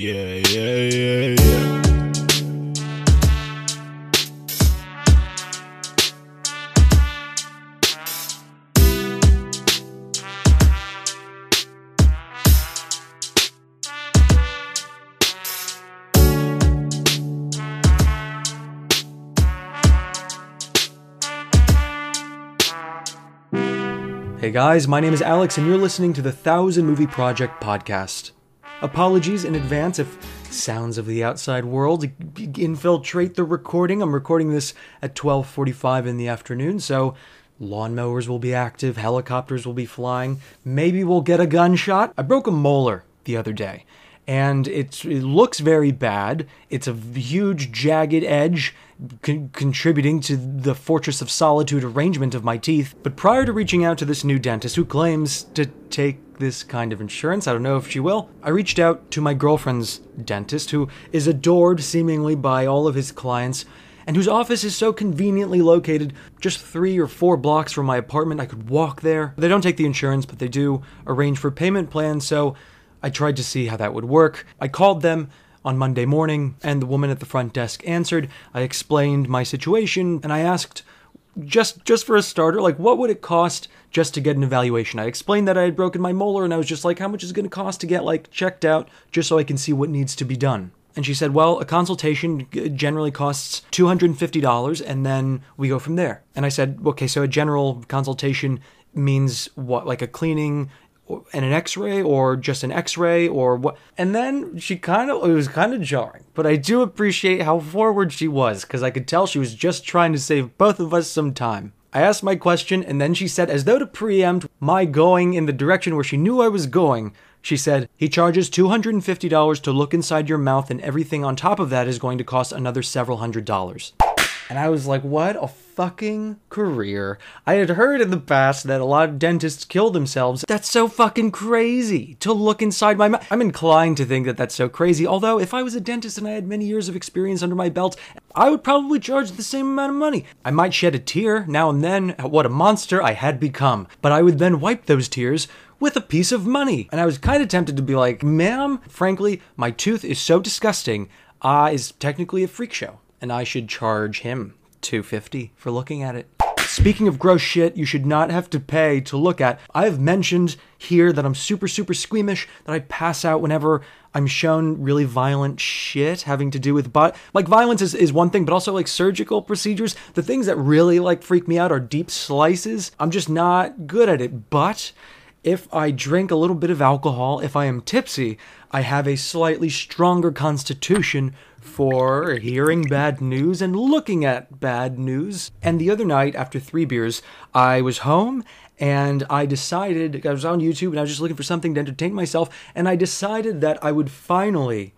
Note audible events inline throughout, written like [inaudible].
Yeah, yeah, yeah, yeah. Hey guys, my name is Alex, and you're listening to the Thousand Movie Project podcast. Apologies in advance if sounds of the outside world infiltrate the recording. I'm recording this at 12:45 in the afternoon, so lawnmowers will be active, helicopters will be flying, maybe we'll get a gunshot. I broke a molar the other day, and it looks very bad. It's a huge jagged edge con- contributing to the Fortress of Solitude arrangement of my teeth. But prior to reaching out to this new dentist who claims to take this kind of insurance, I don't know if she will, I reached out to my girlfriend's dentist, who is adored seemingly by all of his clients. And whose office is so conveniently located just three or four blocks from my apartment. I could walk there. They don't take the insurance, but they do arrange for payment plans, so I tried to see how that would work. I called them on Monday morning, and the woman at the front desk answered. I explained my situation, and I asked just just for a starter, like what would it cost just to get an evaluation? I explained that I had broken my molar, and I was just like, how much is it going to cost to get like checked out, just so I can see what needs to be done. And she said, well, a consultation generally costs $250, and then we go from there. And I said, okay, so a general consultation means what, like a cleaning and an x-ray or just an x-ray or what and then she kind of it was kind of jarring but i do appreciate how forward she was because i could tell she was just trying to save both of us some time i asked my question and then she said as though to preempt my going in the direction where she knew i was going she said, he charges $250 to look inside your mouth, and everything on top of that is going to cost another several hundred dollars. And I was like, what a fucking career. I had heard in the past that a lot of dentists kill themselves. That's so fucking crazy to look inside my mouth. I'm inclined to think that that's so crazy. Although, if I was a dentist and I had many years of experience under my belt, I would probably charge the same amount of money. I might shed a tear now and then at what a monster I had become, but I would then wipe those tears with a piece of money. And I was kind of tempted to be like, ma'am, frankly, my tooth is so disgusting, uh, is technically a freak show and I should charge him 250 for looking at it. Speaking of gross shit you should not have to pay to look at, I've mentioned here that I'm super, super squeamish, that I pass out whenever I'm shown really violent shit having to do with but like violence is, is one thing, but also like surgical procedures. The things that really like freak me out are deep slices. I'm just not good at it. But if I drink a little bit of alcohol, if I am tipsy, I have a slightly stronger constitution for hearing bad news and looking at bad news. And the other night, after three beers, I was home and I decided, I was on YouTube and I was just looking for something to entertain myself, and I decided that I would finally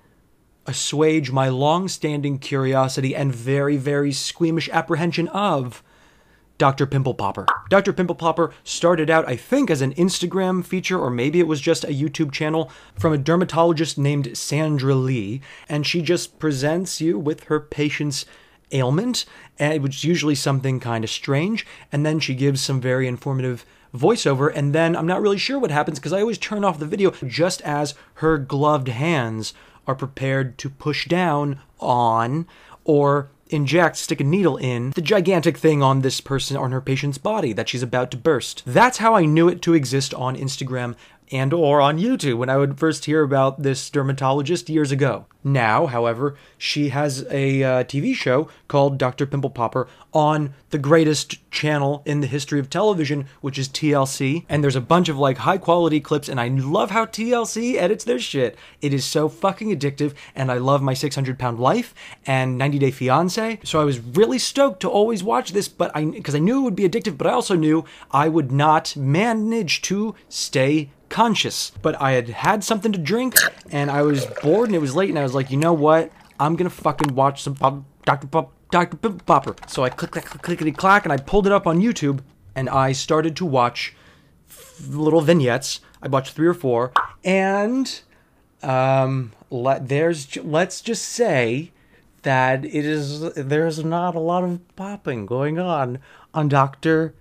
assuage my long standing curiosity and very, very squeamish apprehension of Dr. Pimple Popper. Dr. Pimple Popper started out, I think, as an Instagram feature, or maybe it was just a YouTube channel from a dermatologist named Sandra Lee, and she just presents you with her patient's ailment, which is usually something kind of strange, and then she gives some very informative voiceover, and then I'm not really sure what happens because I always turn off the video just as her gloved hands are prepared to push down on or inject, stick a needle in the gigantic thing on this person, on her patient's body that she's about to burst. That's how I knew it to exist on Instagram and or on YouTube when I would first hear about this dermatologist years ago. Now, however, she has a uh, TV show called Dr. Pimple Popper on the greatest channel in the history of television, which is TLC. And there's a bunch of like high quality clips, and I love how TLC edits their shit. It is so fucking addictive, and I love my 600 pound life and 90 Day Fiance. So I was really stoked to always watch this, but I because I knew it would be addictive, but I also knew I would not manage to stay conscious. But I had had something to drink and I was bored and it was late and I was like, you know what? I'm gonna fucking watch some Pop, Dr. Pop, Dr. Pimple Popper. So I clicked click, clickety clack and I pulled it up on YouTube and I started to watch little vignettes. I watched three or four and um, let, there's let's just say that it is there's not a lot of popping going on on Dr.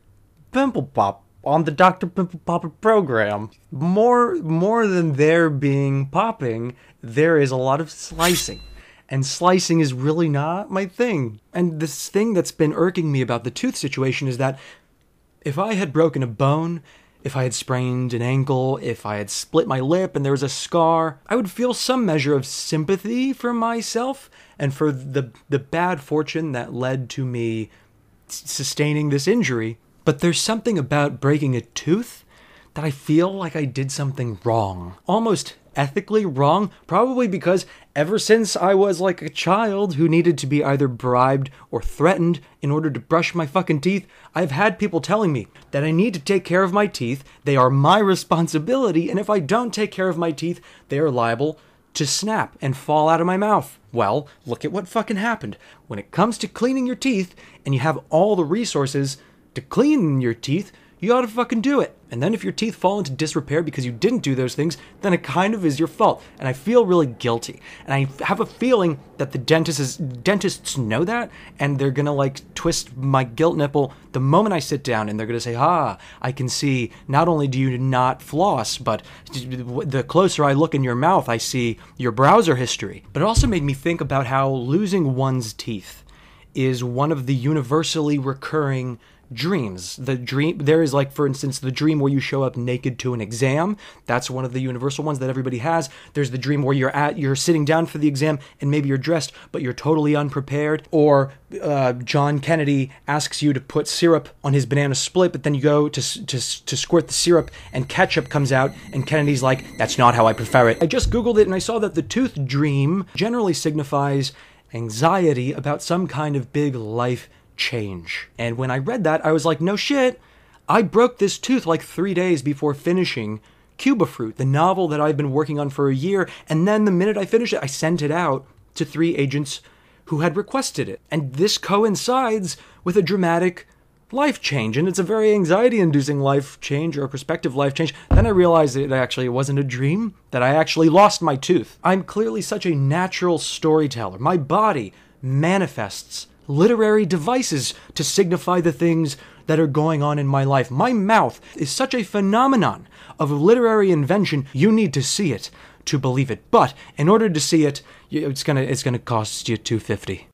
Pimple Pop on the Dr. Pimple Popper program. More more than there being popping, there is a lot of slicing. And slicing is really not my thing. And this thing that's been irking me about the tooth situation is that if I had broken a bone, if I had sprained an ankle, if I had split my lip and there was a scar, I would feel some measure of sympathy for myself and for the the bad fortune that led to me sustaining this injury. But there's something about breaking a tooth that I feel like I did something wrong. Almost ethically wrong, probably because ever since I was like a child who needed to be either bribed or threatened in order to brush my fucking teeth, I've had people telling me that I need to take care of my teeth, they are my [laughs] responsibility, and if I don't take care of my teeth, they are liable to snap and fall out of my mouth. Well, look at what fucking happened. When it comes to cleaning your teeth and you have all the resources to clean your teeth, you ought to fucking do it. And then if your teeth fall into disrepair because you didn't do those things, then it kind of is your fault. And I feel really guilty. And I have a feeling that the dentists dentists know that and they're gonna like twist my guilt nipple the moment I sit down and they're gonna say, ah, I can see not only do you not floss, but the closer I look in your mouth, I see your browser history. But it also made me think about how losing one's teeth is one of the universally recurring dreams. The dream there is like for instance the dream where you show up naked to an exam. That's one of the universal ones that everybody has. There's the dream where you're at you're sitting down for the exam and maybe you're dressed but you're totally unprepared. Or uh, John Kennedy asks you to put syrup on his banana split, but then you go to to to squirt the syrup and ketchup comes out and Kennedy's like that's not how I prefer it. I just googled it and I saw that the tooth dream generally signifies anxiety about some kind of big life change. And when I read that, I was like, no shit. I broke this tooth like three days before finishing Cuba Fruit, the novel that I've been working on for a year. And then the minute I finished it, I sent it out to three agents who had requested it. And this coincides with a dramatic life change. And it's a very anxiety inducing life change or a prospective life change. Then I realized that it actually wasn't a dream, that I actually lost my tooth. I'm clearly such a natural storyteller. My body manifests literary devices to signify the things that are going on in my life. My mouth is such a phenomenon of literary invention, you need to see it to believe it. But in order to see it, it's gonna it's gonna cost you 250.